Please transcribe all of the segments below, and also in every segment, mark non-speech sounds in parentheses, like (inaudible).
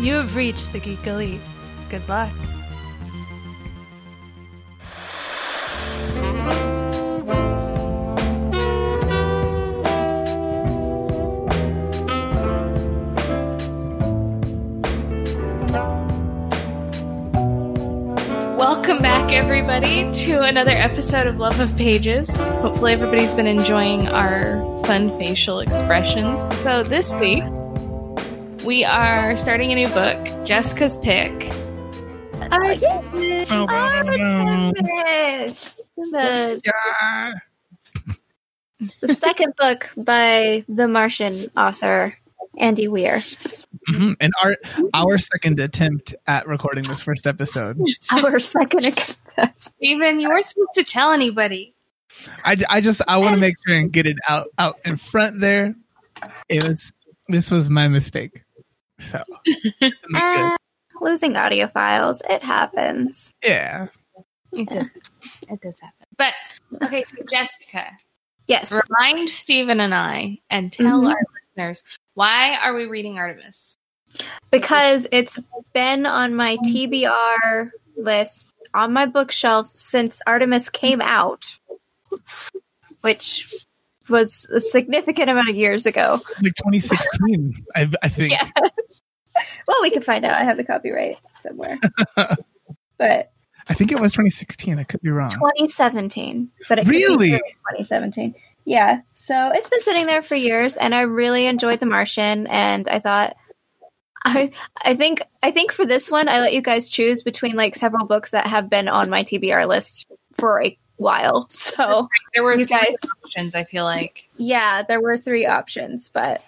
You have reached the Geek Elite. Good luck. Welcome back, everybody, to another episode of Love of Pages. Hopefully, everybody's been enjoying our fun facial expressions. So, this week, we are starting a new book, Jessica's Pick. Oh, The, the second book by the Martian author Andy Weir. Mhm. And our our second attempt at recording this first episode. (laughs) Our second account. Steven, you weren't supposed to tell anybody. I, I just I want to make sure and get it out out in front there. It was this was my mistake. So it's not good. losing audio files. It happens. yeah, It does, it does happen. But, okay, so Jessica, Yes. remind Steven and I and tell Mhm. our listeners why are we reading Artemis? Because it's been on my TBR list on my bookshelf since Artemis came out, which was a significant amount of years ago. like 2016. I I think. (laughs) Yeah. Well, we can find out. I have the copyright somewhere. (laughs) but I think it was 2016. I could be wrong. 2017. But it Really? 2017. Yeah. So it's been sitting there for years, and I really enjoyed The Martian. And I thought, I I think I think for this one, I let you guys choose between like several books that have been on my TBR list for a while. (laughs) So There were You three guys- options, I feel like. yeah, there were three options, but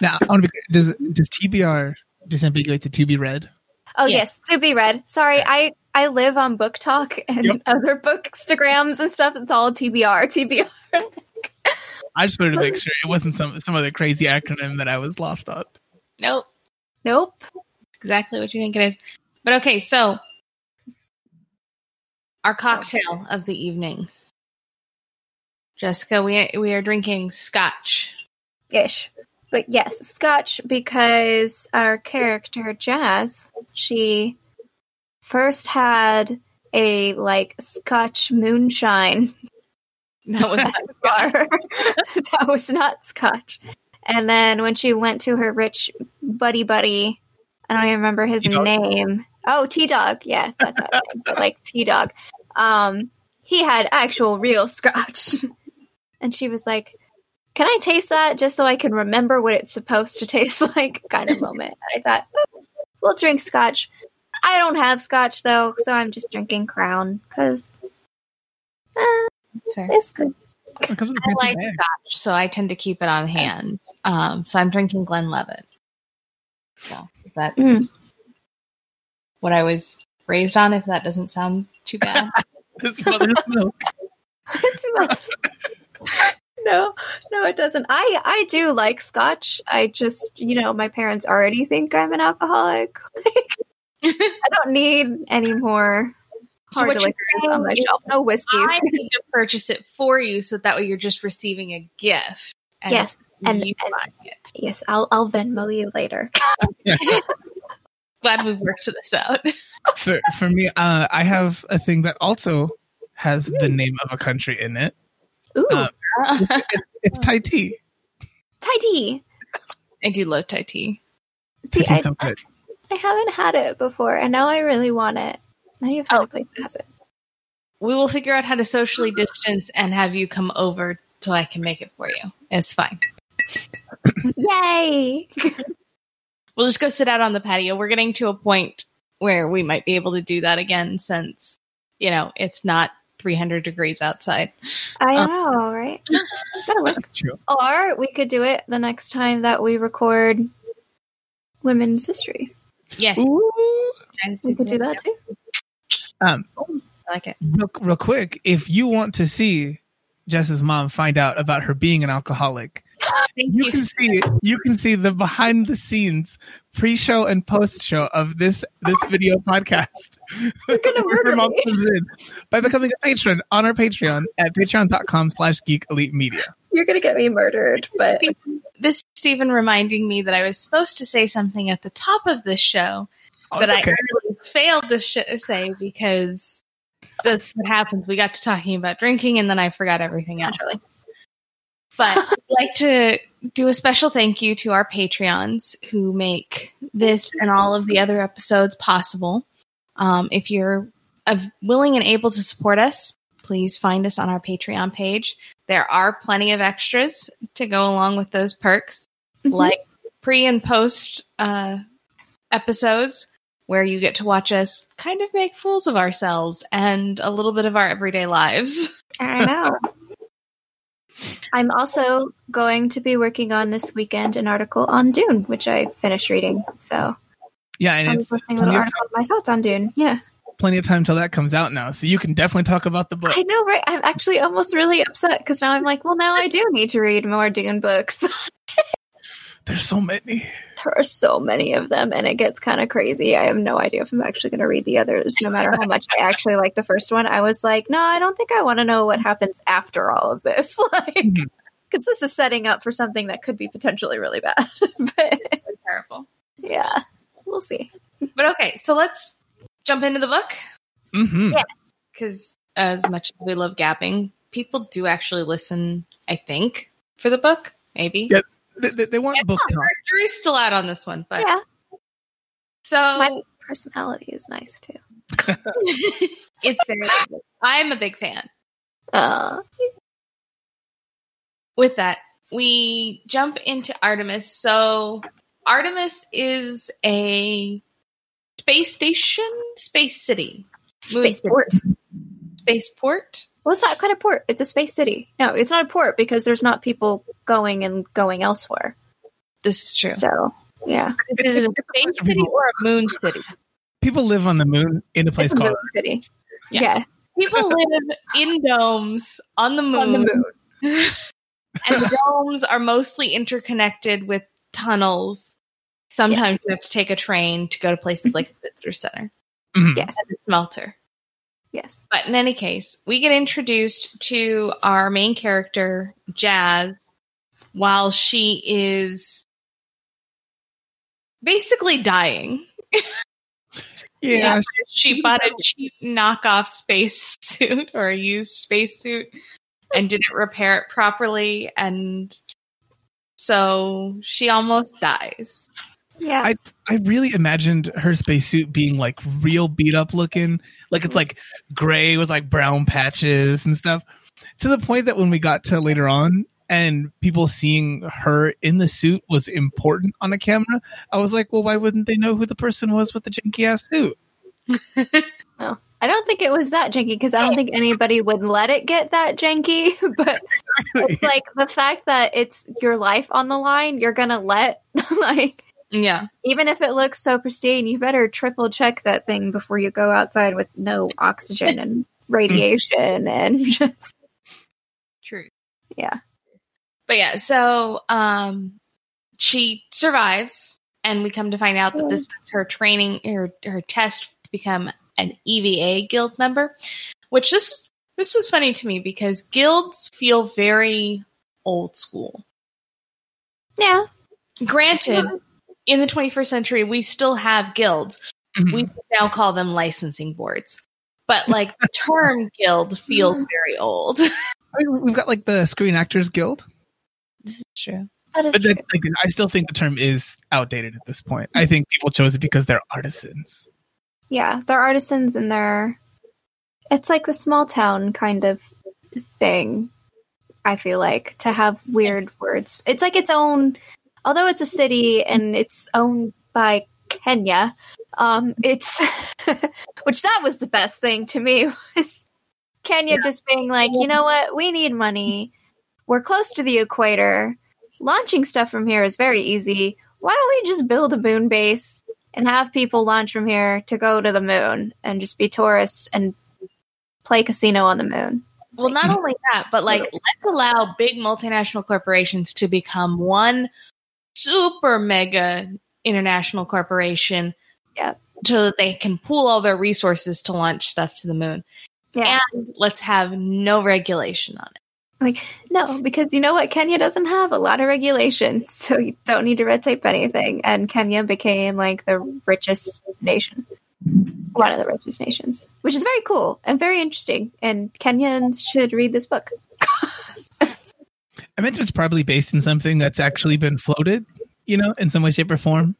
Now, I want to be, does does TBR disambiguate to to be read? oh Yeah. yes, to be read. Sorry, I I live on BookTok and Yep. other bookstagrams and stuff. It's all TBR, TBR. I just wanted to make sure it wasn't some some other crazy acronym that I was lost on. Nope. Nope. exactly what you think it is. But okay, so our cocktail of the evening. Jessica, we we are drinking scotch. ish. But yes, Scotch because our character Jazz, she first had a like Scotch moonshine (laughs) That was (laughs) bar. (laughs) that was not Scotch. And then when she went to her rich buddy buddy, I don't even remember his T-Dog. name. Oh, T Dog. Yeah, that's how but like T Dog. Um, he had actual real Scotch. and she was like, Can I taste that just so I can remember what it's supposed to (laughs) taste like? kind of moment. I thought, "Oh, we'll drink Scotch. I don't have Scotch though, so I'm just drinking Crown because That's fair. it's good. It comes with a I fancy like bag. scotch, so I tend to keep it on hand. Um, so I'm drinking Glenlivet. So that's Mm. what I was raised on. If that doesn't sound too bad, (laughs) This mother's milk. (laughs) It smells. No, no, it doesn't. I I do like Scotch. I just, you know, my parents already think I'm an alcoholic. (laughs) I don't need any more So hard what you're liquors on my shelf. No whiskeys. I need to purchase it for you, so that way you're just receiving a gift. and Yes, and- you and- it. yes, I'll I'll Venmo you later. (laughs) Glad we've worked this out. for for me, uh, I have a thing that also has the name of a country in it. Ooh, It's, it's Thai tea. Thai tea. I do love Thai tea. Thai See, I, so good. I haven't had it before, and now I really want it. Now you've found Oh. a place that has it. We will figure out how to socially distance and have you come over so I can make it for you. It's fine. Yay! (laughs) We'll just go sit out on the patio. We're getting to a point where we might be able to do that again since, you know, it's not 300 degrees outside. I Um, know, right? (laughs) That works. That's true. Or we could do it the next time that we record women's history. Yes. Ooh. United We could do that too. Um, I like it. real, real quick, if you want to see Jess's mom find out about her being an alcoholic, Thank you you. can see you can see the behind the scenes pre-show and post-show of this this video podcast. You're gonna (laughs) murder me. by becoming a patron on our Patreon at patreon.com slash geek elite media. You're gonna get me murdered, (laughs) but this is Stephen reminding me that I was supposed to say something at the top of this show Oh, that it's I really failed to sh- say because that's what happens. We got to talking about drinking and then I forgot everything else. Naturally. But I'd like to do a special thank you to our Patreons who make this and all of the other episodes possible. Um, if you're willing and able to support us, please find us on our Patreon page. There are plenty of extras to go along with those perks, like pre and post uh, episodes where you get to watch us kind of make fools of ourselves and a little bit of our everyday lives. I know. (laughs) I'm also going to be working on this weekend an article on Dune, which I finished reading. So Yeah, and I it's was listening to a little article my thoughts on Dune. Yeah. plenty of time till that comes out now, so you can definitely talk about the book. I know, right? I'm actually almost really upset because now I'm like, well, now I do need to read more Dune books. (laughs) There's so many. there are so many of them, and it gets kind of crazy. I have no idea if I'm actually going to read the others, no matter how much I actually like the first one. I was like, no, I don't think I want to know what happens after all of this. (laughs) Like, because this is setting up for something that could be potentially really bad. (laughs) but Terrible. yeah, we'll see. But okay, so let's jump into the book hmm Yeah. because because as much as we love gapping, people do actually listen. I think for the book, maybe. Yeah. They, they, they want Yeah, book talk. Jury's still out on this one, but Yeah, so my personality is nice too. (laughs) it's very. I'm a big fan. Uh, With that, we jump into Artemis. So Artemis is a space station, space city, Moon city. spaceport. spaceport. Well, it's not quite a port. It's a space city. No, it's not a port because there's not people going and going elsewhere. This is true. So yeah, Is it a space city or a moon city? People live on the moon in a place it's a called. moon city. Yeah. Yeah, People live in domes on the moon. on the moon. and the domes are mostly interconnected with tunnels. Sometimes you have to take a train to go to places like the visitor center Mhm. Yes, and the smelter. Yes. But in any case, we get introduced to our main character, Jazz, while she is basically dying. Yeah, (laughs) She bought a cheap knockoff space (laughs) suit or a used space suit and didn't repair it properly. And so she almost dies. Yeah, I- I really imagined her spacesuit being like real beat up looking, like it's like gray with like brown patches and stuff. To the point that when we got to later on and people seeing her in the suit was important on a camera, I was like, well, why wouldn't they know who the person was with the janky ass suit? (laughs) no. I don't think it was that janky because I don't think anybody would let it get that janky. (laughs) But it's like the fact that it's your life on the line, you're gonna let (laughs) like Yeah. even if it looks so pristine, you better triple check that thing before you go outside with no (laughs) oxygen and radiation and (laughs) just True. yeah. But yeah, so um she survives and we come to find out that this was her training her her test to become an EVA guild member, which this was this was funny to me because guilds feel very old school. Yeah. Granted, in the 21st century we still have guilds. Mhm. We now call them licensing boards. But like the term (laughs) guild feels very old. I mean, We've got like the Screen Actors Guild, This is true. That is but true. that- like, I still think the term is outdated at this point. I think people chose it because they're artisans. Yeah, they're artisans and they're it's like the small town kind of thing. I feel like to have weird words. It's like its own although it's a city and it's owned by Kenya. Um it's (laughs) which that was the best thing to me (laughs) was Kenya just being like, "You know what? We need money. We're close to the equator. Launching stuff from here is very easy. Why don't we just build a moon base and have people launch from here to go to the moon and just be tourists and play casino on the moon. Well, not only that, but like (laughs) let's allow big multinational corporations to become one super mega international corporation. yeah. So that they can pool all their resources to launch stuff to the moon. Yeah. And let's have no regulation on it. Like, no, because you know what? Kenya doesn't have a lot of regulations, so you don't need to red tape anything. And Kenya became like the richest nation, one of the richest nations, which is very cool and very interesting. And Kenyans should read this book. (laughs) I mentioned it's probably based in something that's actually been floated, you know, in some way, shape, or form.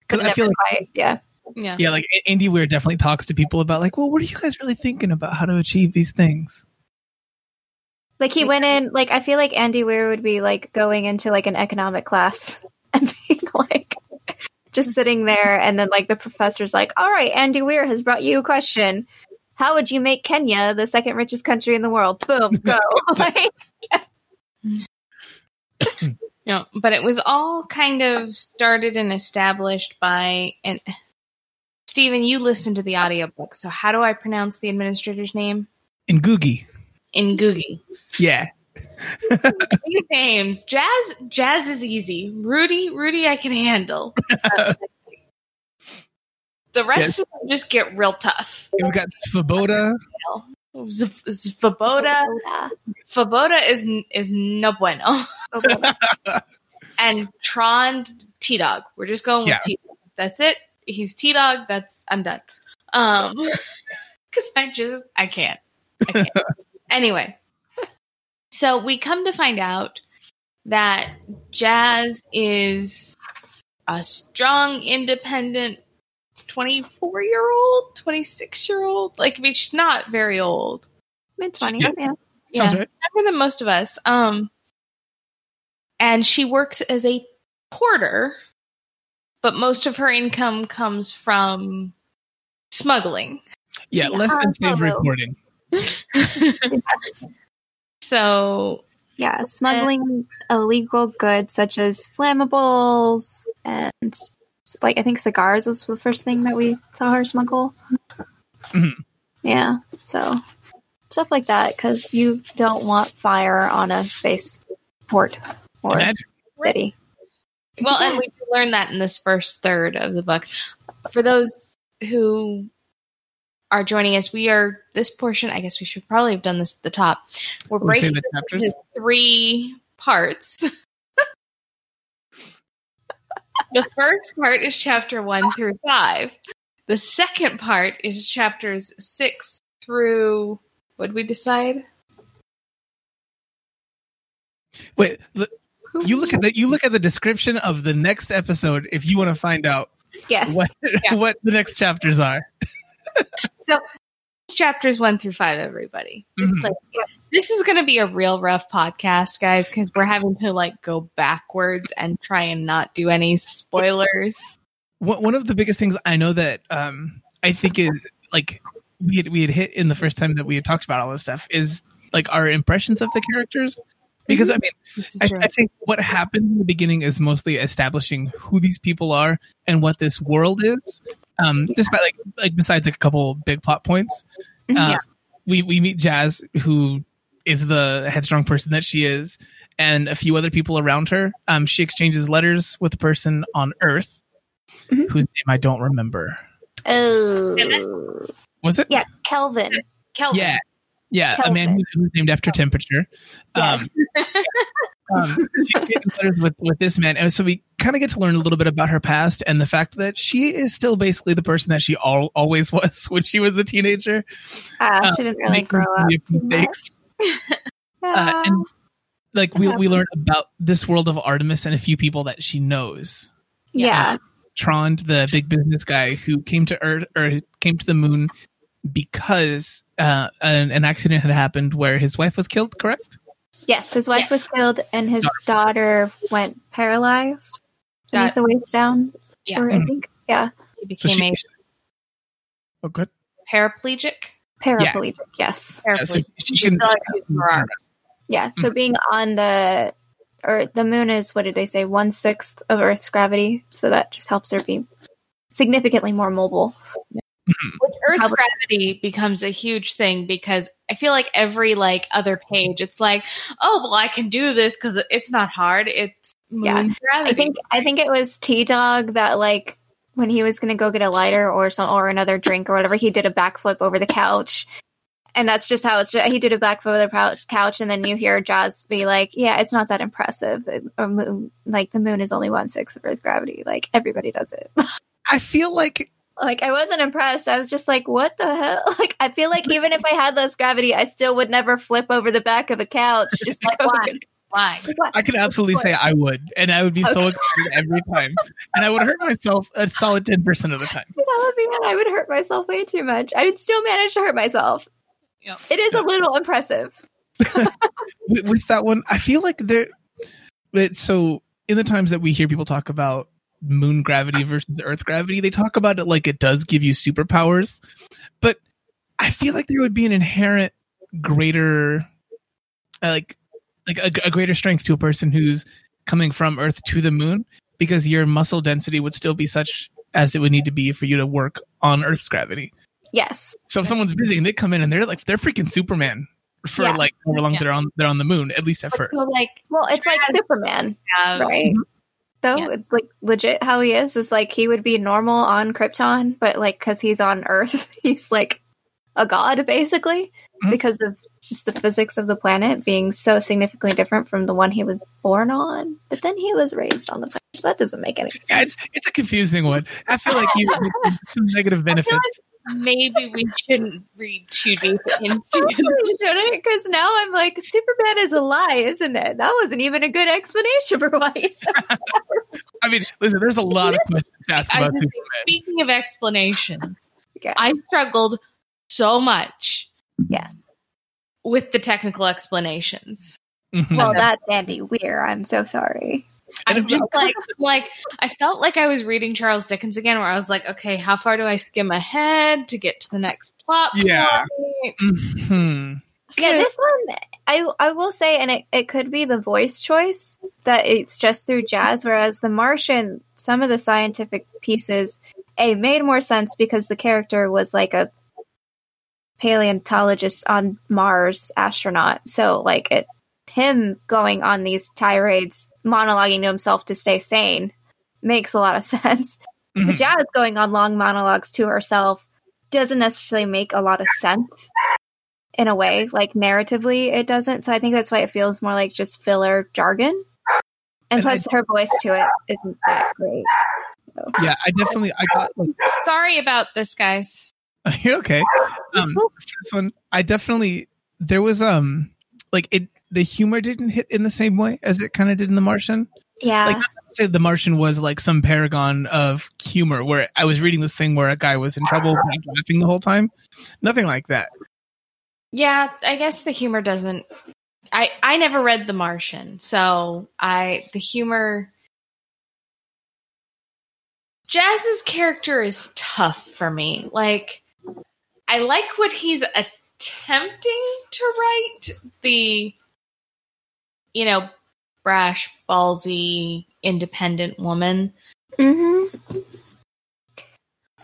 Because I feel like, quite- yeah. Yeah. yeah, like A- Andy Weir definitely talks to people about, like, well, what are you guys really thinking about how to achieve these things? Like he went in, like I feel like Andy Weir would be like going into like an economic class (laughs) and being like just sitting there, and then like the professor's like, "All right, Andy Weir has brought you a question. How would you make Kenya the second richest country in the world? Boom, go!" (laughs) like, (coughs) No, but it was all kind of started and established by and Stephen, you listened to the audiobook, so how do I pronounce the administrator's name? In Googie. Ngugi. Yeah. These (laughs) names. Jazz Jazz is easy. Rudy, Rudy I can handle. (laughs) the rest Yes. of them just get real tough. We got Svoboda. Z- Svoboda, Svoboda is is no bueno. and Trond T Dog. We're just going with Yeah. T Dog. That's it. He's T Dog. That's I'm done. Um, (laughs) because I just I can't. I can't. (laughs) anyway, so we come to find out that Jazz is a strong, independent. 24 year old 26 year old like I mean she's not very old mid twenties, yeah. Sounds Yeah. right. younger than most of us. Um, and she works as a porter, but most of her income comes from smuggling. Yeah, less than safe Hello. reporting. (laughs) so Yeah, smuggling illegal goods such as flammables and like I think cigars was the first thing that we saw her smuggle. Mhm. Yeah, so stuff like that because you don't want fire on a space port or Imagine- city. well, and we learned that in this first third of the book. For those who are joining us, we are this portion. I guess we should probably have done this at the top. We're We're breaking the chapters? into three parts. The first part is chapter one through five. The second part is chapters six through what did we decide? Wait, look, you look at the you look at the description of the next episode if you want to find out Yes, what Yeah. what the next chapters are. Chapters one through five, everybody. This, Mhm. like, this is going to be a real rough podcast, guys, because we're having to like go backwards and try and not do any spoilers. One one of the biggest things I know that um I think is like we had, we had hit in the first time that we had talked about all this stuff is like our impressions of the characters because I mean I. I think what happens in the beginning is mostly establishing who these people are and what this world is. Um, just by like like besides like a couple big plot points, uh, Yeah. we we meet Jazz, who is the headstrong person that she is, and a few other people around her. Um, she exchanges letters with a person on Earth, Mhm. whose name I don't remember. oh, Was it? yeah, Kelvin. Kelvin. yeah, yeah. A man who's, who's named after temperature. Um, Yes, (laughs) um, she exchanges letters with, with this man, and so we kind of get to learn a little bit about her past and the fact that she is still basically the person that she al- always (laughs) was when she was a teenager. Ah, uh, she didn't really grow up. plenty of much. mistakes. (laughs) Yeah. Uh, and like we we learn about this world of Artemis and a few people that she knows. yeah, Trond, the big business guy who came to Earth or came to the moon because uh, an, an accident had happened where his wife was killed. Correct? yes. His wife Yes. was killed, and his daughter went paralyzed beneath the waist down. Yeah. or I Mhm. think yeah, He So became she. Oh, good. a paraplegic. paraplegic. Yes, Yeah, so she She can- still has her arms. yeah. So being on the or the moon is what did they say one sixth of Earth's gravity, so that just helps her be significantly more mobile. Mm-hmm. Which Earth's Probably- gravity becomes a huge thing because I feel like every like other page, it's like, oh well, I can do this because it's not hard. It's moon Yeah. gravity. I think I think it was T Dog that like when he was gonna go get a lighter or some or another drink or whatever, he did a backflip over the couch and that's just how it's. He did a back over the couch, and then you hear Jazz be like, "Yeah, it's not that impressive. The moon, like the moon, is only one sixth of Earth's gravity. Like everybody does it." (laughs) I feel like like I wasn't impressed. I was just like, "What the hell?" (laughs) Like I feel like even if I had less gravity, I still would never flip over the back of the couch. Just (laughs) Like, go why? Why? (laughs) I could absolutely say I would, and I would be so excited every time, and I would hurt myself a solid ten percent of the time. that would be when I would hurt myself way too much. I would still manage to hurt myself. Yep. It is a little impressive. with, with that one, I feel like there. But so in the times that we hear people talk about moon gravity versus Earth gravity, they talk about it like it does give you superpowers, but I feel like there would be an inherent greater, uh, like, like a, a greater strength to a person who's coming from Earth to the moon because your muscle density would still be such as it would need to be for you to work on Earth's gravity. Yes. So if someone's busy and they come in and they're like they're freaking Superman for Yeah. like however long Yeah. they're on they're on the moon at least at first. So like, Well, it's like Superman, have, right? Though, Yeah. like legit, how he is is like he would be normal on Krypton, but like because he's on Earth, (laughs) he's like a god basically Mhm. because of just the physics of the planet being so significantly different from the one he was born on. But then he was raised on the planet, so that doesn't make any sense. Yeah, it's it's a confusing one. I feel like you (laughs) some negative benefits. like maybe we shouldn't read too deep into (laughs) Probably shouldn't because now I'm like Superman is a lie, isn't it? That wasn't even a good explanation for why he's (laughs) I mean, listen, there's a lot of questions to ask I about was gonna say, Superman. speaking of explanations, Yes. I struggled so much yes. with the technical explanations. Mhm. Well, that's Andy Weir. I'm so sorry. I'm just like, like I felt like I was reading Charles Dickens again, where I was like, okay, how far do I skim ahead to get to the next plot? Yeah. point? Mhm. Yeah, this one I I will say, and it, it could be the voice choice that it's just through jazz, whereas the Martian, some of the scientific pieces, a made more sense because the character was like a paleontologist on Mars astronaut. So like it him going on these tirades, monologuing to himself to stay sane makes a lot of (laughs) sense. But Mhm. Jazz going on long monologues to herself doesn't necessarily make a lot of sense in a way. Like narratively, it doesn't. So I think that's why it feels more like just filler jargon. And And I- plus, her voice to it isn't that great. Yeah, I definitely I got like Sorry about this, guys. (laughs) you're okay. Um, this one I definitely there was um like it the humor didn't hit in the same way as it kind of did in The Martian. yeah, like, Say The Martian was like some paragon of humor where I was reading this thing where a guy was in trouble but he's laughing the whole time. Nothing like that. Yeah, I guess the humor doesn't. I I never read The Martian, so I the humor. Jazz's character is tough for me. Like, I like what he's attempting to write. The, you know, brash, ballsy, independent woman. hmm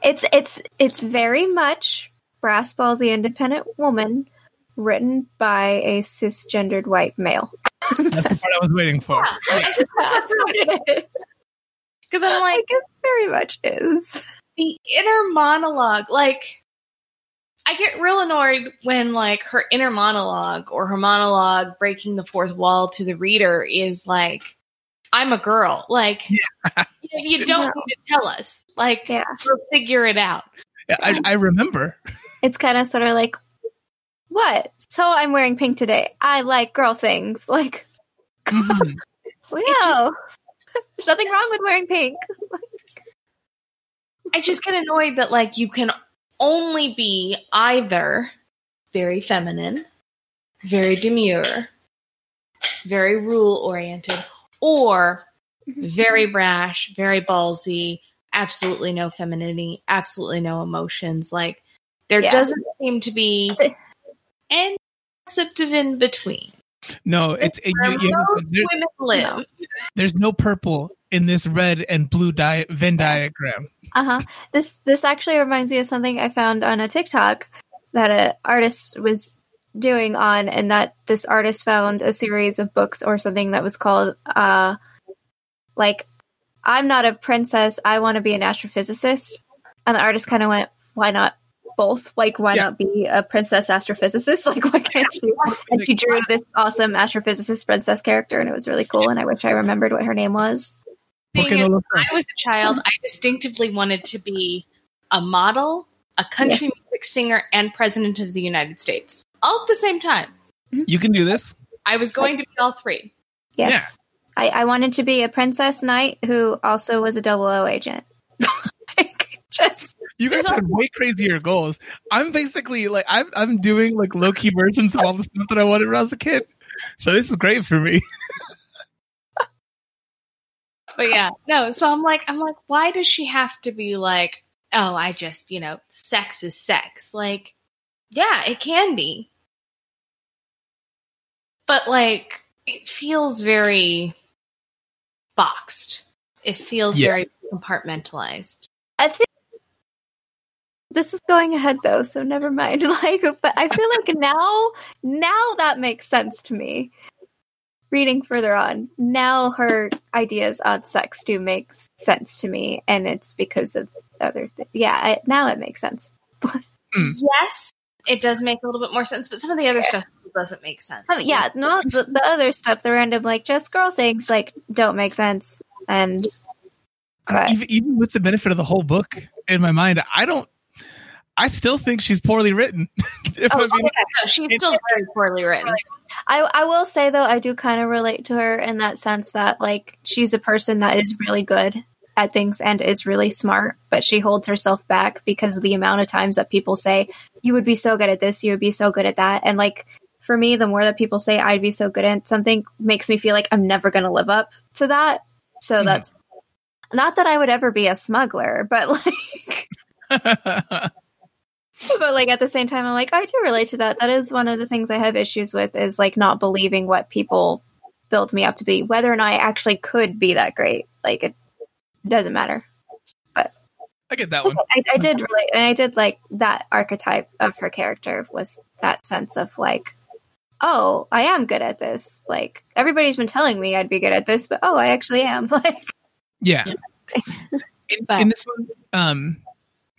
it's it's it's very much brass ballsy independent woman written by a cisgendered white male. That's what I was waiting for. I (laughs) That's what it is. because I'm like Like it very much is. the inner monologue like i get real annoyed when like her inner monologue or her monologue breaking the fourth wall to the reader is like i'm a girl like (laughs) you, you don't No. need to tell us like Yeah. we'll figure it out Yeah, I, I remember. It's kind of sort of like, what? So I'm wearing pink today. I like girl things. Like, (laughs) Mhm. no, there's nothing wrong with wearing pink. (laughs) i just get annoyed that like you can only be either very feminine very demure very rule oriented or mm-hmm. very brash, very ballsy, absolutely no femininity, absolutely no emotions. Like there Yeah. doesn't seem to be (laughs) any concept of in between. No, it's it, you, you most there, women live. there's no purple in this red and blue di- Venn diagram. Uh huh. This this actually reminds me of something I found on a TikTok that an artist was doing on, and that this artist found a series of books or something that was called, uh, like, I'm not a princess. I want to be an astrophysicist. And the artist kind of went, "Why not both. Like, why Yeah. not be a princess astrophysicist? (laughs) Like, why can't she? And she drew this awesome astrophysicist princess character, and it was really cool. And I wish I remembered what her name was. Porque Thing is, when? I was a child, I distinctively wanted to be a model, a country music singer, and president of the United States all at the same time. You can do this. I was going to be all three. Yes, I, I wanted to be a princess knight who also was a double O agent. (laughs) like, just You guys There's had way crazier goals. I'm basically like I'm I'm doing like low key versions of all the stuff that I wanted when I was a kid. So this is great for me. (laughs) But yeah, no. So I'm like, I'm like, why does she have to be like, oh, I just, you know, sex is sex? Like, yeah, it can be, but like, it feels very boxed. It feels Yeah. very compartmentalized. I think this is going ahead though, so never mind. (laughs) Like, but I feel like now, now that makes sense to me. Reading further on, now her ideas on sex do make sense to me, and it's because of other things. Yeah, I, now it makes sense. Hmm. Yes, it does make a little bit more sense, but some of the other stuff doesn't make sense. I mean, yeah, not the, the other stuff, the random like just girl things, like don't make sense, and Right. Even, even with the benefit of the whole book in my mind, I don't. I still think she's poorly written. (laughs) if Oh, I mean, Yeah, no, she's still very poorly written. I, I will say though, I do kind of relate to her in that sense that like she's a person that is really good at things and is really smart, but she holds herself back because of the amount of times that people say, You would be so good at this, you would be so good at that. And like for me, the more that people say I'd be so good at something makes me feel like I'm never gonna live up to that. So Mhm. that's not that I would ever be a smuggler, but like (laughs) but like at the same time i'm like i do relate to that. That is one of the things i have issues with is like not believing what people build me up to be. Whether or not i actually could be that great like it doesn't matter. But I get that one. I, I did relate and i did like that archetype of her character was that sense of like oh i am good at this. Like everybody's been telling me i'd be good at this but oh i actually am. (laughs) Like Yeah. (laughs) In, in this one, um,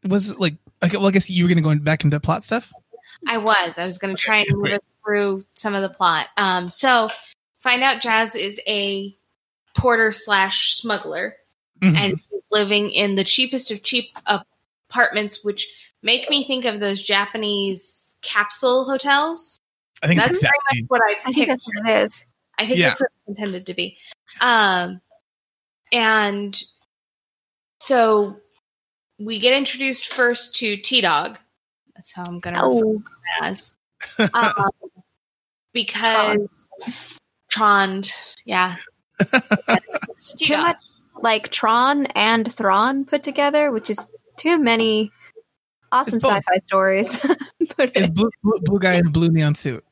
was like okay, well, I guess you were going to go back into plot stuff. I was. I was going to try and move us through some of the plot. Um, so find out Jazz is a porter slash smuggler, Mhm. and she's living in the cheapest of cheap apartments, which make me think of those Japanese capsule hotels. I think That's it's very exactly. much what I i think that's what it is I think Yeah. that's what it's intended to be. Um, and so we get introduced first to T Dog. That's how I'm going to refer oh as. (laughs) Um, because Tron, yeah. (laughs) Too much like Tron and Thrawn put together, which is too many awesome It's sci-fi stories. (laughs) Put It's blue, blue, blue guy in a blue neon suit.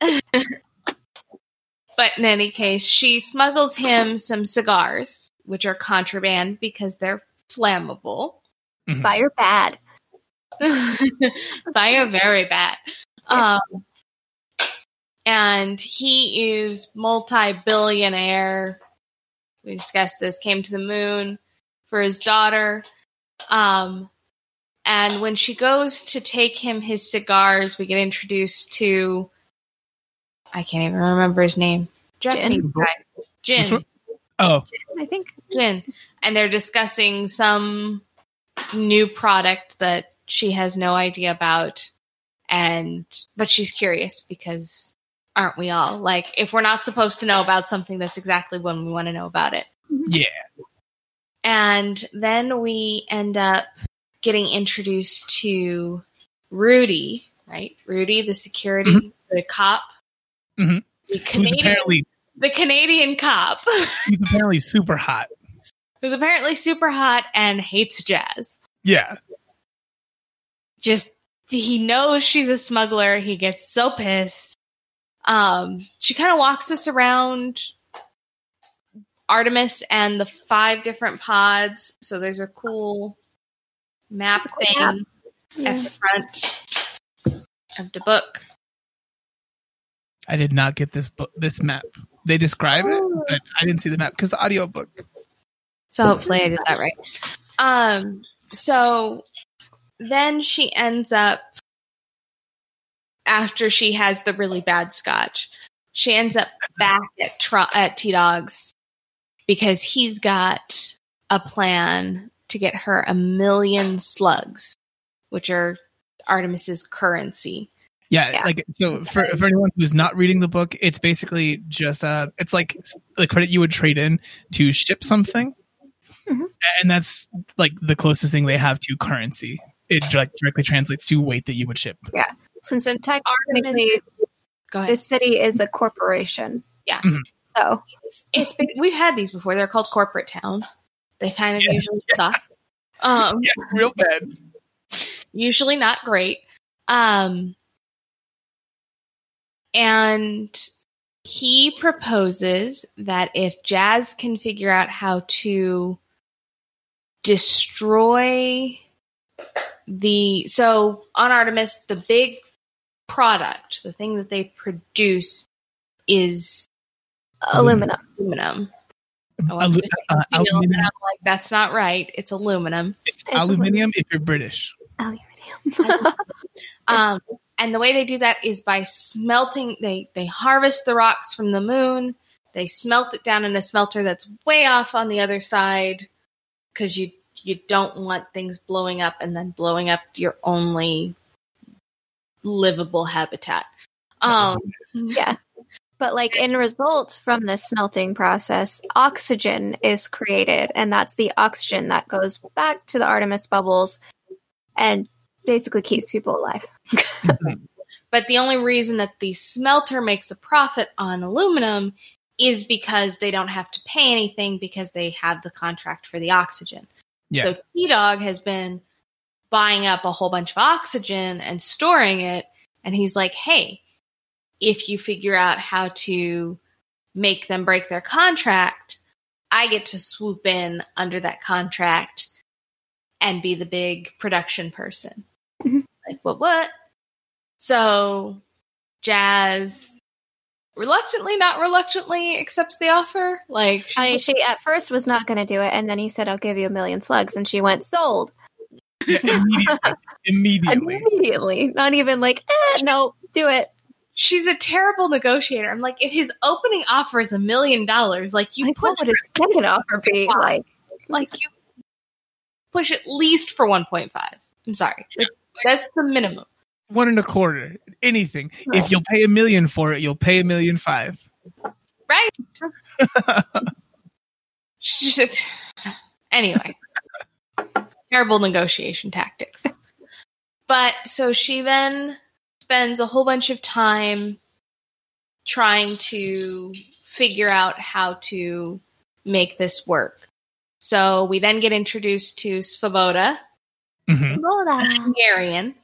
But in any case, she smuggles him some cigars, which are contraband because they're flammable. Mhm. Fire bad. (laughs) Fire very bad. Um, and he is multi-billionaire. We discussed this. Came to the moon for his daughter. Um, and when she goes to take him his cigars, we get introduced to. I can't even remember his name. Japanese Jin. guy. Which Jin. Oh, I think Jin. And they're discussing some new product that she has no idea about. And, but she's curious because aren't we all? Like, if we're not supposed to know about something, that's exactly when we want to know about it. yeah. And then we end up getting introduced to Rudy, right? Rudy, the security, the cop, Mhm. the Canadian, apparently the Canadian cop. (laughs) he's apparently super hot. Who's apparently super hot and hates jazz. Yeah. Just he knows she's a smuggler. He gets so pissed. Um, she kind of walks us around Artemis and the five different pods. So there's a cool map a cool thing map. at the front of the book. I did not get this book, this map. They describe it, but I didn't see the map because the audiobook. So hopefully I did that right. Um, so then she ends up after she has the really bad scotch. She ends up back at Tro- at T Dog's because he's got a plan to get her a million slugs, which are Artemis's currency. Yeah, Yeah. like so for for anyone who's not reading the book, it's basically just uh it's like the credit you would trade in to ship something. Mhm. And that's like the closest thing they have to currency. It like directly translates to weight that you would ship. Yeah. Since Since technically Go ahead. this city is a corporation. Yeah. Mhm. So It's, it's been, we've had these before. They're called corporate towns. They kind of Yeah. usually suck. Um, (laughs) Yeah, real bad. usually not great. Um, and he proposes that if Jazz can figure out how to destroy the so on Artemis, the big product, the thing that they produce is aluminum. aluminum. I Alu- wanted to uh, say steel, and aluminum. I'm like, that's not right. It's aluminum. It's It's aluminium if you're British. Aluminium. (laughs) Um, and the way they do that is by smelting. They they harvest the rocks from the moon. They smelt it down in a smelter that's way off on the other side because you you don't want things blowing up and then blowing up your only livable habitat. Um, (laughs) yeah. But like in result from the smelting process, oxygen is created, and that's the oxygen that goes back to the Artemis bubbles and basically keeps people alive. (laughs) But the only reason that the smelter makes a profit on aluminum is because they don't have to pay anything because they have the contract for the oxygen. Yeah. So T Dog has been buying up a whole bunch of oxygen and storing it. And he's like, hey, if you figure out how to make them break their contract, I get to swoop in under that contract and be the big production person. Mhm. Like, what, what? So Jazz reluctantly, not reluctantly accepts the offer. Like, she's I she at first was not going to do it, and then he said, "I'll give you a million slugs," and she went sold Yeah, immediately. (laughs) immediately. immediately. Not even like, eh, no, do it. she's a terrible negotiator. I'm like, if his opening offer is a million dollars, like you Like, push, what would his second offer be? (laughs) Like, like you push at least for 1.5. I'm sorry, Like, that's the minimum. One and a quarter. Anything. If you'll pay a million for it, you'll pay a million five. right? (laughs) Just- anyway, terrible negotiation tactics. But so she then spends a whole bunch of time trying to figure out how to make this work. So we then get introduced to Svoboda, hmm Hungarian,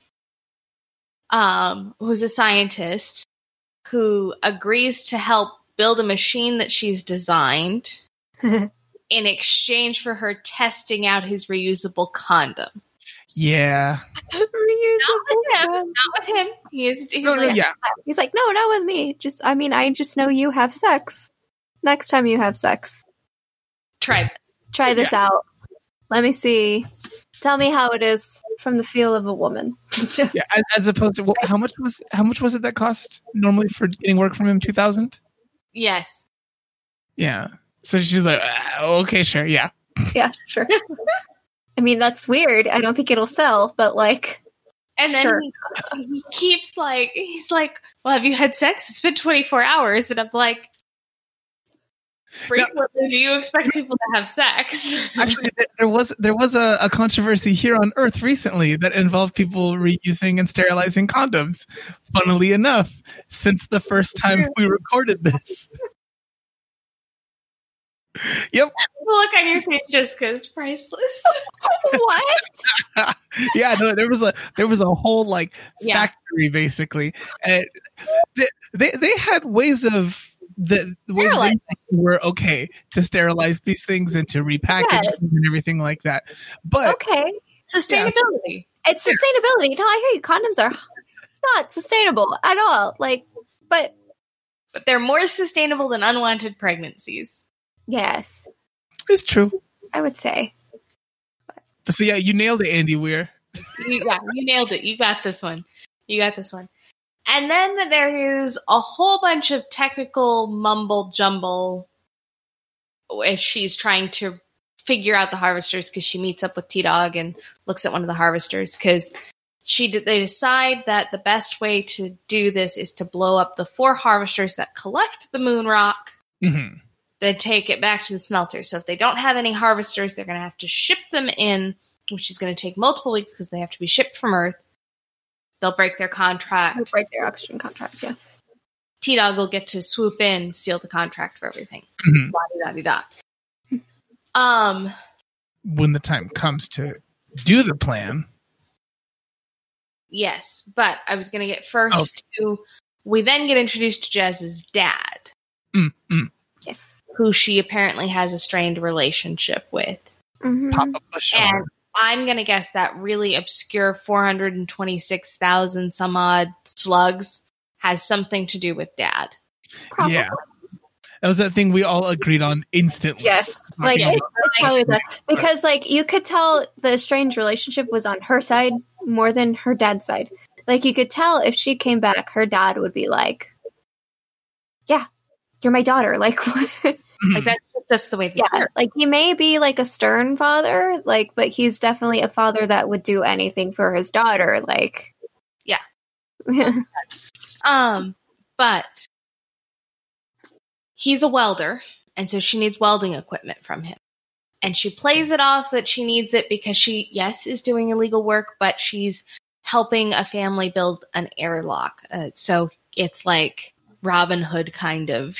um, who's a scientist who agrees to help build a machine that she's designed (laughs) in exchange for her testing out his reusable condom. Yeah. reusable. Not with him. He is. He's No, no, like, yeah. He's like, no, not with me. Just, I mean, I just know you have sex. Next time you have sex, Try this. try this out. Let me see. Tell me how it is from the feel of a woman. (laughs) Just- Yeah. As, as opposed to well, how much was how much was it that cost normally for getting work from him? Two thousand. Yes. Yeah. So she's like, "Ah, okay, sure, yeah. yeah, sure. I mean, that's weird. I don't think it'll sell, but like, And then Sure. he, he keeps like he's like, "Well, have you had sex? It's been 24 hours." And I'm like, "Frequently, do you expect people to have sex?" (laughs) Actually, there was there was a, a controversy here on Earth recently that involved people reusing and sterilizing condoms. Funnily enough, since the first time we recorded this. yep. the look on your face, Jessica, is priceless. (laughs) what? (laughs) Yeah. No, there was a there was a whole like Yeah. factory basically, and they they, they had ways of the, the ways Sterilize. they were okay to sterilize these things and to repackage Yes. them and everything like that. But Okay. Sustainability. It's sustainability. No, I hear you. Condoms are not sustainable at all. Like, but But they're more sustainable than unwanted pregnancies. yes, it's true. I would say. But so yeah, you nailed it, Andy Weir. You, yeah, you nailed it. You got this one. You got this one. And then there is a whole bunch of technical mumble jumble as she's trying to figure out the harvesters because she meets up with T Dog and looks at one of the harvesters because she they decide that the best way to do this is to blow up the four harvesters that collect the moon rock, Mhm. then take it back to the smelter. So if they don't have any harvesters, they're going to have to ship them in, which is going to take multiple weeks because they have to be shipped from Earth. They'll break their contract. They'll break their oxygen contract. Yeah. T Dog will get to swoop in, seal the contract for everything. Mhm. Da-di-da-di-da. Um, When the time comes to do the plan, yes, but I was going to get first Oh. to. We then get introduced to Jazz's dad, mm, mm, Yes. who she apparently has a strained relationship with. Mhm. pop up. And I'm going to guess that really obscure 426,000 some odd slugs has something to do with dad. Probably. Yeah. That was that thing we all agreed on instantly. Yes. Like Talking it's probably that because like you could tell the strange relationship was on her side more than her dad's side. Like you could tell if she came back, her dad would be like, "Yeah, you're my daughter." Like. (laughs) Like that's just that's the way this yeah, works. like he may be like a stern father, like, but he's definitely a father that would do anything for his daughter. Like, Yeah. yeah, (laughs) Um, but he's a welder, and so she needs welding equipment from him. And she plays it off that she needs it because she, yes, is doing illegal work, but she's helping a family build an airlock. Uh, so it's like Robin Hood kind of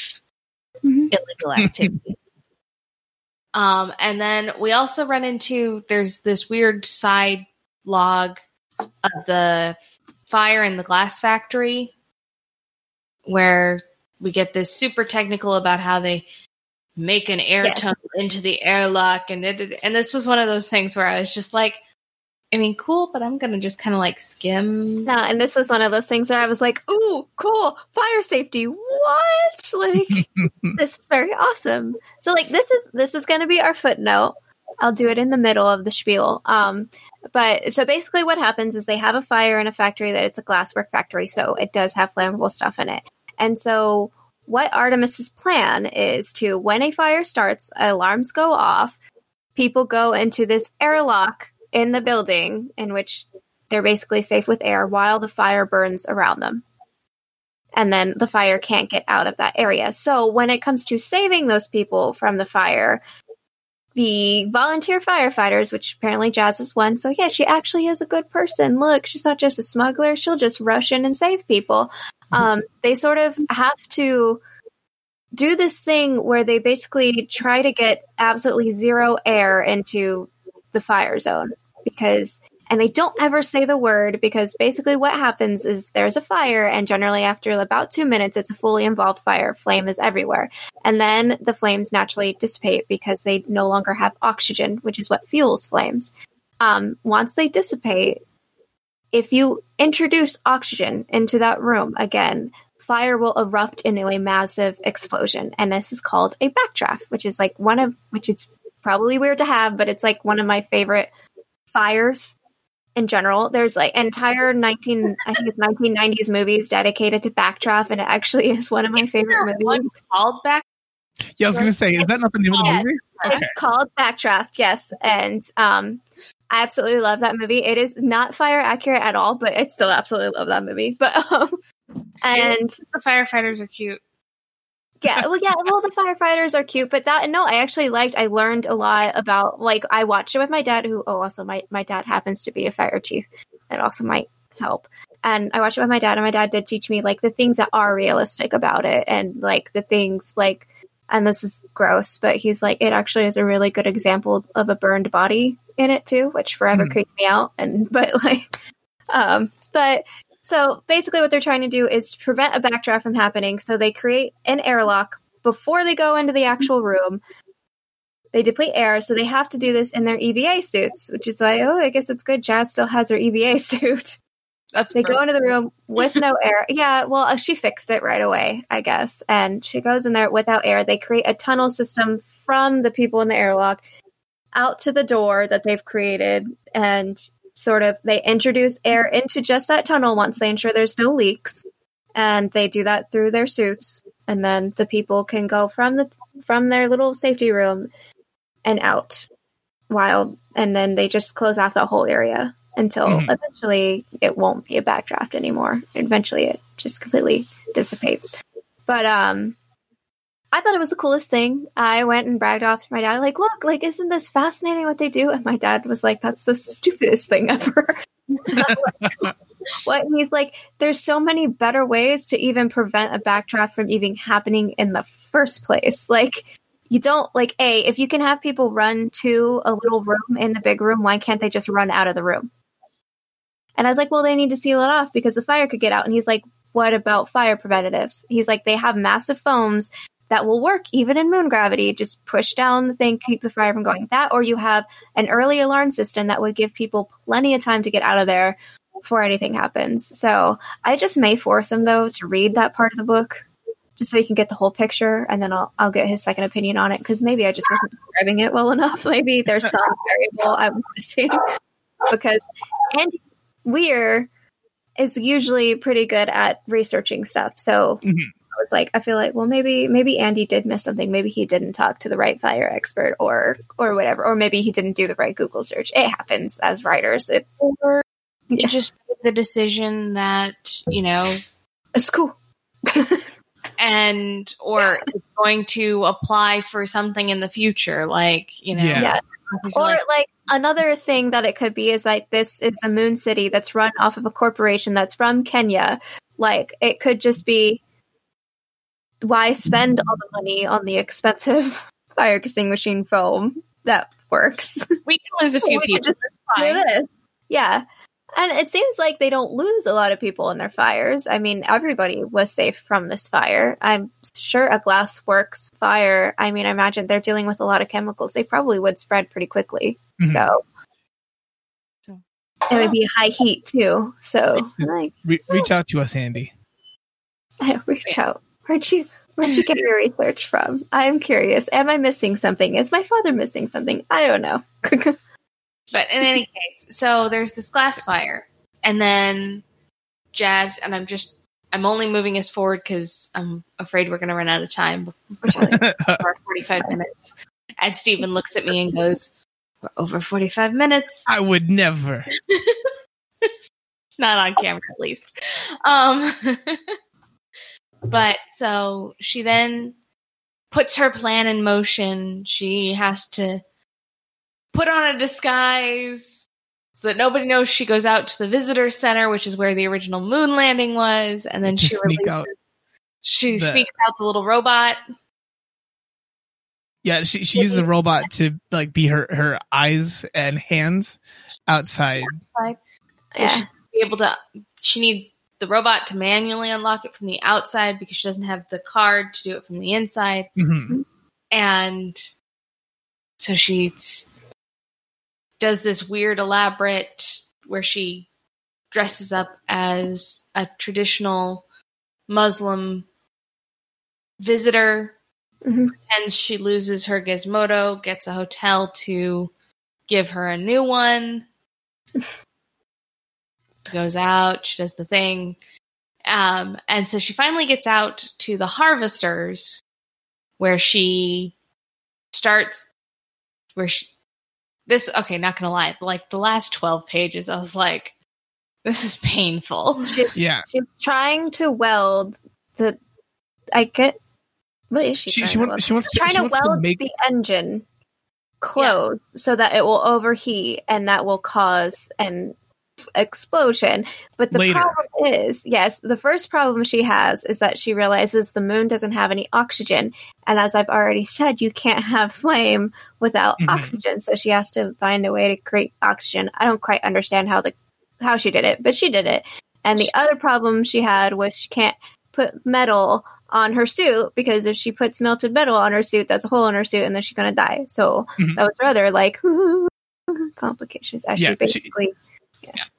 Mhm. illegal activity. (laughs) um, and then we also run into there's this weird side log of the fire in the glass factory where we get this super technical about how they make an air Yeah. tunnel into the airlock and it, and this was one of those things where I was just like I mean cool but I'm going to just kind of like skim No, and this was one of those things where I was like, "Ooh, cool, fire safety! What? (laughs) Like, (laughs) this is very awesome." So, like, this is this is going to be our footnote. I'll do it in the middle of the spiel. Um, but so basically, what happens is they have a fire in a factory that it's a glasswork factory, so it does have flammable stuff in it. And so, what Artemis's plan is to, when a fire starts, alarms go off, people go into this airlock in the building in which they're basically safe with air while the fire burns around them. And then the fire can't get out of that area. So when it comes to saving those people from the fire, the volunteer firefighters, which apparently Jazz is one, so yeah, she actually is a good person. Look, she's not just a smuggler, she'll just rush in and save people. Um, they sort of have to do this thing where they basically try to get absolutely zero air into the fire zone because and they don't ever say the word because basically what happens is there's a fire and generally after about two minutes it's a fully involved fire. Flame is everywhere. And then the flames naturally dissipate because they no longer have oxygen which is what fuels flames. Um, once they dissipate if you introduce oxygen into that room again fire will erupt into a massive explosion. And this is called a backdraft which is like one of which it's probably weird to have but it's like one of my favorite fires in general. There's like entire 19 I think it's 1990s movies dedicated to backdraft and it actually (laughs) is one of my favorite movies. What's called back Yeah, I was gonna say, is that not the name of the movie? Okay. It's called Backdraft, yes. And um I absolutely love that movie. It is not fire accurate at all, but I still absolutely love that movie. But um and the firefighters are cute yeah, well, yeah, well, the firefighters are cute, but that no, I actually liked. I learned a lot about like I watched it with my dad, who oh, also my my dad happens to be a fire chief, that also might help. And I watched it with my dad, and my dad did teach me like the things that are realistic about it, and like the things like, and this is gross, but he's like it actually is a really good example of a burned body in it too, which forever Hmm. creeped me out. And (laughs) but like, um, but so basically, what they're trying to do is prevent a backdraft from happening. So they create an airlock before they go into the actual room. They deplete air, so they have to do this in their EVA suits, which is why, oh, I guess it's good. Jazz still has her EVA (laughs) suit. that's They go into the room with no air. Yeah, well, uh, she fixed it right away, I guess. And she goes in there without air. They create a tunnel system from the people in the airlock out to the door that they've created. And sort of they introduce air into just that tunnel once they ensure there's no leaks. And they do that through their suits. And then the people can go from the from their little safety room and out while and then they just close off that whole area until Mhm. eventually it won't be a backdraft anymore. Eventually it just completely dissipates. But um I thought it was the coolest thing. I went and bragged off to my dad, like, look, like, isn't this fascinating what they do? And my dad was like, that's the stupidest thing ever. (laughs) what? And he's like, there's so many better ways to even prevent a backdraft from even happening in the first place. Like, you don't, like, A, if you can have people run to a little room in the big room, why can't they just run out of the room? And I was like, well, they need to seal it off because the fire could get out. And he's like, what about fire preventatives? He's like, they have massive foams that will work even in moon gravity. Just push down the thing, keep the fire from going. That, or you have an early alarm system that would give people plenty of time to get out of there before anything happens. So I just may force him though to read that part of the book. Just so he can get the whole picture, and then I'll I'll get his second opinion on it because maybe I just wasn't describing it well enough. (laughs) Maybe there's some variable I'm missing (laughs) because Andy Weir is usually pretty good at researching stuff. So Mhm. I was like, I feel like, well, maybe maybe Andy did miss something. Maybe he didn't talk to the right fire expert, or or whatever, or maybe he didn't do the right Google search. It happens as writers. It, Or Yeah. you just made the decision that, you know, it's cool. (laughs) and or it's going to apply for something in the future. Like, you know, Yeah. Yeah. Or like, like another thing that it could be is like this is a moon city that's run off of a corporation that's from Kenya. Like it could just be why spend all the money on the expensive (laughs) fire extinguishing foam that works? we can lose a (laughs) few We people. just do this. Yeah. And it seems like they don't lose a lot of people in their fires. I mean, everybody was safe from this fire. I'm sure a glassworks fire, I mean, I imagine they're dealing with a lot of chemicals. They probably would spread pretty quickly. Mhm. So So- it would be high heat too. So like Re- reach out to us, Andy. I (laughs) reach out. Where'd you where'd you get your research from? I'm curious. Am I missing something? Is my father missing something? I don't know. (laughs) But in any case, so there's this glass fire, and then Jazz, and I'm just, I'm only moving us forward because I'm afraid we're going to run out of time before (laughs) our 45 minutes. And Stephen looks at me and goes, We're over 45 minutes. I would never. (laughs) Not on camera, at least. Um, but so she then puts her plan in motion. She has to put on a disguise so that nobody knows she goes out to the visitor center, which is where the original moon landing was, and then she sneak releases- out She the- sneaks out the little robot. Yeah, she she used the robot to like be her her eyes and hands outside. yeah. Be able to. She needs the robot to manually unlock it from the outside because she doesn't have the card to do it from the inside. hmm and so she does this weird elaborate where she dresses up as a traditional muslim visitor Mhm. pretends she loses her gizmodo gets a hotel to give her a new one (laughs) goes out she does the thing um, and so she finally gets out to the harvesters where she starts where she this okay not gonna lie like the last 12 pages i was like this is painful (laughs) She's, Yeah, she's trying to weld the. I get. What is she? she trying she, to want, weld? she wants to, trying she to wants to weld make the engine close so that it will overheat and that will cause an explosion. But the Later. problem is, yes, the first problem she has is that she realizes the moon doesn't have any oxygen. And as I've already said, you can't have flame without Mhm. oxygen. So she has to find a way to create oxygen. I don't quite understand how the how she did it, but she did it. And the other problem she had was she can't put metal on her suit because if she puts melted metal on her suit, that's a hole in her suit, and then she's gonna die. So Mhm. that was rather like (laughs) complications. As Yeah, she she- basically,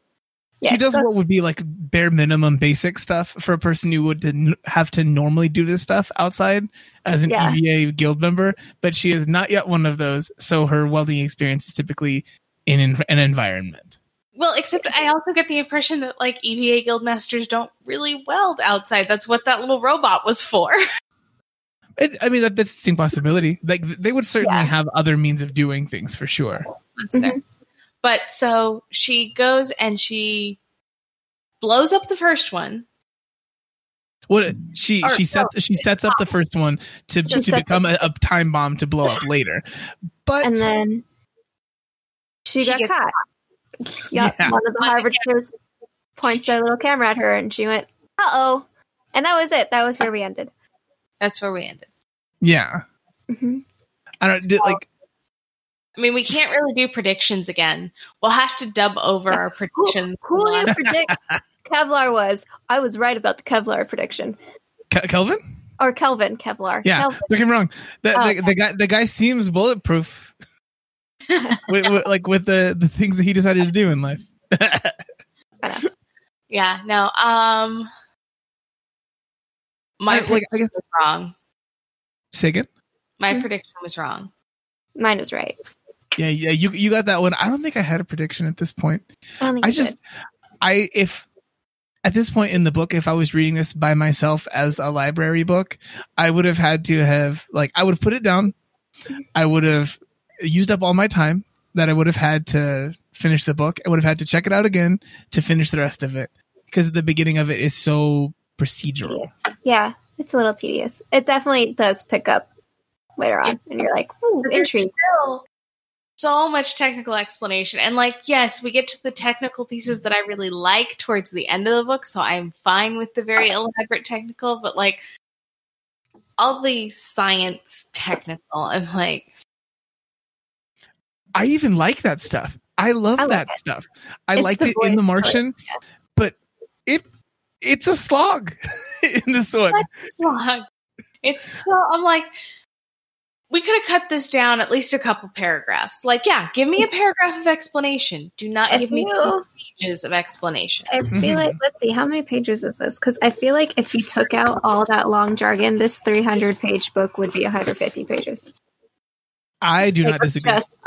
yeah, she does so- what would be like bare minimum basic stuff for a person who would n- have to normally do this stuff outside as an Yeah. EVA guild member, but she is not yet one of those. So her welding experience is typically in an, an environment. Well, except I also get the impression that like EVA guild masters don't really weld outside. That's what that little robot was for. (laughs) It, I mean, that, that's a distinct possibility. Like they would certainly Yeah. have other means of doing things for sure. That's fair. Mm-hmm. But so she goes and she blows up the first one. What she Or- she sets she sets up the first one to She to become a, a time bomb to blow up later, but and then she, She got gets caught. Yep, Yeah. one of the harvesters points their little camera at her, and she went, "Uh oh," and that was it. That was where we ended. That's where we ended. yeah, hmm I don't did, like I mean, we can't really do predictions again. We'll have to dub over our (laughs) predictions. Who from knew predict (laughs) Kevlar was? I was right about the Kevlar prediction, Ke- Kelvin. or Kelvin Kevlar. Yeah, Kelvin. don't get me wrong. The, Oh, the, the guy the guy seems bulletproof. (laughs) with, with- like with the the things that he decided to do in life. Yeah, no. Um, my I, like I guess was wrong. say again. My Mhm. prediction was wrong. Mine was right. Yeah, yeah, you you got that one. I don't think I had a prediction at this point. I don't think I you just did. I if at this point in the book, if I was reading this by myself as a library book, I would have had to have like I would have put it down. I would have used up all my time that I would have had to finish the book. I would have had to check it out again to finish the rest of it because the beginning of it is so procedural. Yeah, it's a little tedious. It definitely does pick up later on, and you're like, "Ooh, intrigue." still so much technical explanation. And like, yes, we get to the technical pieces that I really like towards the end of the book, so I'm fine with the very elaborate technical, but like all the science technical, I'm like, I even like that stuff. I love I like that it. stuff. I It's liked it in The Martian, but it it's a slog (laughs) in this one. slog. It's so I'm like we could have cut this down at least a couple paragraphs. Like, yeah, give me a paragraph of explanation. Do not If give me you- pages of explanation. I feel like (laughs) let's see how many pages is this? Because I feel like if you took out all that long jargon, this 300 page book would be 150 pages. I do Like, not disagree. Just,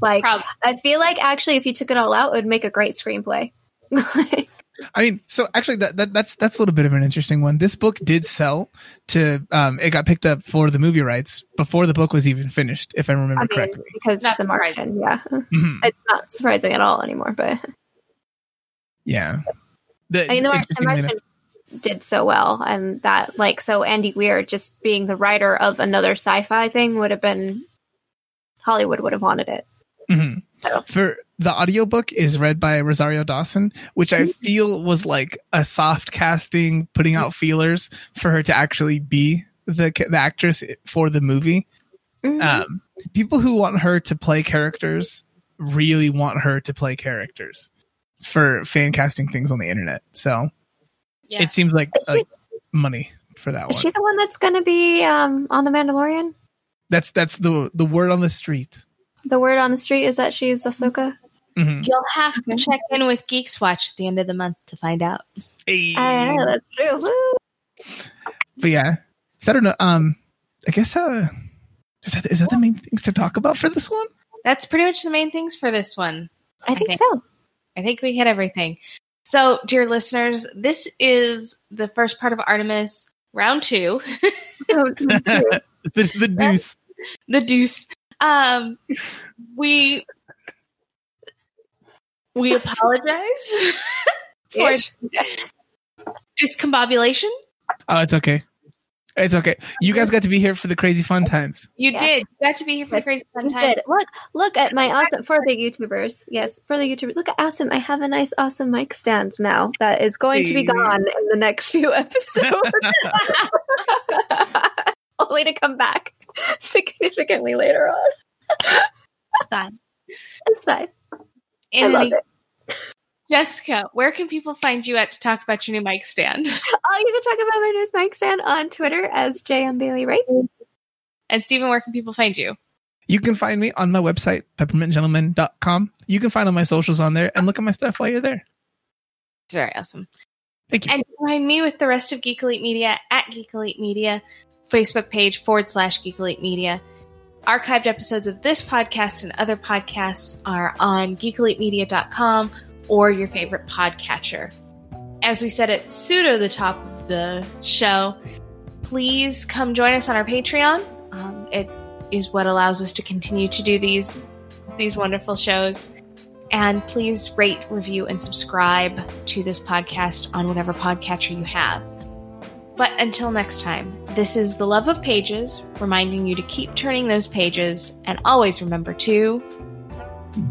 like Probably. I feel like actually, if you took it all out, it would make a great screenplay. (laughs) I mean, so actually, that, that that's that's a little bit of an interesting one. This book did sell to. Um, it got picked up for the movie rights before the book was even finished, if I remember I mean, correctly. because Not the Martian, yeah, Mhm. it's not surprising at all anymore. But Yeah. The, I mean, the, Mar- the interestingly enough- Martian did so well, and that like so Andy Weir just being the writer of another sci-fi thing would have been Hollywood would have wanted it. Mhm. So- For the audiobook is read by Rosario Dawson, which I feel was like a soft casting, putting out feelers for her to actually be the the actress for the movie. Mhm. Um, people who want her to play characters really want her to play characters for fan casting things on the internet. So Yeah. it seems like, she- like money for that Is one. she the one that's going to be um, on the Mandalorian? That's that's the the word on the street. The word on the street is that she's Ahsoka. Mhm. You'll have to check in with Geeks Watch at the end of the month to find out. Hey. I know that's true. Woo. but yeah, so I don't know. Um, I guess uh, is that is that the main things to talk about for this one? That's pretty much the main things for this one. I think Okay. so. I think we hit everything. So, dear listeners, this is the first part of Artemis round two, (laughs) So, true. (laughs) the the deuce. the deuce. Um, we we apologize (laughs) for Ish. discombobulation. Oh, it's okay. It's okay. You guys got to be here for the crazy fun times. You Yeah. did. You got to be here for the crazy fun times. did. Look, look at my awesome for the YouTubers. Yes, for the YouTubers. Look at awesome. I have a nice, awesome mic stand now that is going to be gone in the next few (laughs) episodes, (laughs) only to come back significantly later on. Fun. It's fine. I love it. Jessica, where can people find you at to talk about your new mic stand? (laughs) Oh, you can talk about my new mic stand on Twitter as JM Bailey Writes. And Stephen, where can people find you? You can find me on my website, peppermintgentleman.com. You can find all my socials on there and look at my stuff while you're there. It's very awesome. Thank you. And find me with the rest of Geek Elite Media at Geek Elite Media, Facebook page forward slash Geek Elite Media. Archived episodes of this podcast and other podcasts are on geekelitemedia.com or your favorite podcatcher. As we said at pseudo the top of the show, please come join us on our Patreon. Um, it is what allows us to continue to do these these wonderful shows. And please rate, review, and subscribe to this podcast on whatever podcatcher you have. But until next time, this is The Love of Pages, reminding you to keep turning those pages and always remember to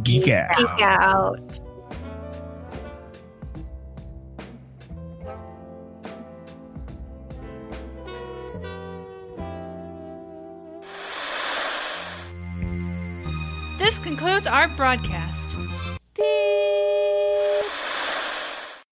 Geek out. Geek out. concludes our broadcast. Beep.